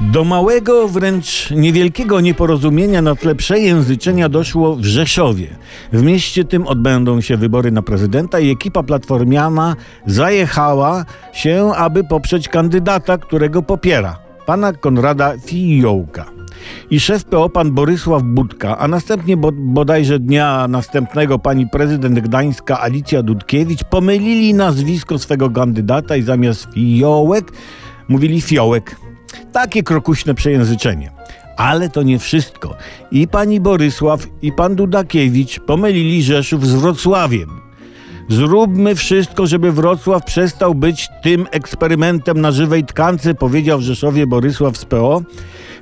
Do małego, wręcz niewielkiego nieporozumienia na tle przejęzyczenia doszło w Rzeszowie. W mieście tym odbędą się wybory na prezydenta i ekipa platformiana zajechała się, aby poprzeć kandydata, którego popiera, pana Konrada Fiołka. I szef PO pan Borysław Budka, a następnie bo, bodajże dnia następnego pani prezydent Gdańska Alicja Dudkiewicz pomylili nazwisko swego kandydata i zamiast Fiołek mówili Fiołek. Takie krokuśne przejęzyczenie. Ale to nie wszystko. I pani Borysław, i pan Dudakiewicz pomylili Rzeszów z Wrocławiem. Zróbmy wszystko, żeby Wrocław przestał być tym eksperymentem na żywej tkance, powiedział w Rzeszowie Borysław z PO.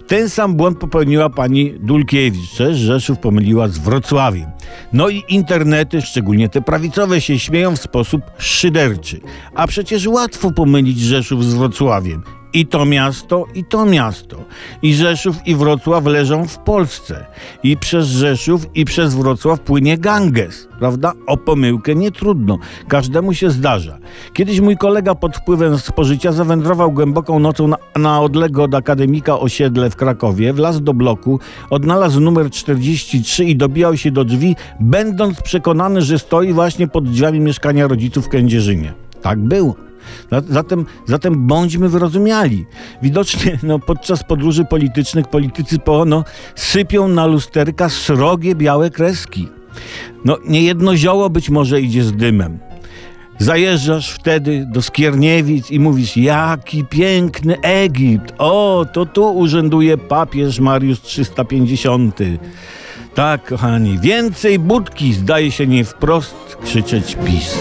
Ten sam błąd popełniła pani Dulkiewicz, też Rzeszów pomyliła z Wrocławiem. No i internety, szczególnie te prawicowe, się śmieją w sposób szyderczy. A przecież łatwo pomylić Rzeszów z Wrocławiem. I to miasto, i to miasto. I Rzeszów, i Wrocław leżą w Polsce. I przez Rzeszów, i przez Wrocław płynie Ganges. Prawda? O pomyłkę nie trudno. Każdemu się zdarza. Kiedyś mój kolega pod wpływem spożycia zawędrował głęboką nocą na, na odległe od akademika osiedle w Krakowie, wlazł do bloku, odnalazł numer 43 i dobijał się do drzwi, będąc przekonany, że stoi właśnie pod drzwiami mieszkania rodziców w Kędzierzynie. Tak było. Zatem, zatem bądźmy wyrozumiali. Widocznie no, podczas podróży politycznych politycy PO no, sypią na lusterka srogie białe kreski. No, niejedno zioło być może idzie z dymem. Zajeżdżasz wtedy do Skierniewic i mówisz, jaki piękny Egipt. O, to tu urzęduje papież Mariusz 350. Tak, kochani, więcej budki zdaje się nie wprost krzyczeć PiS.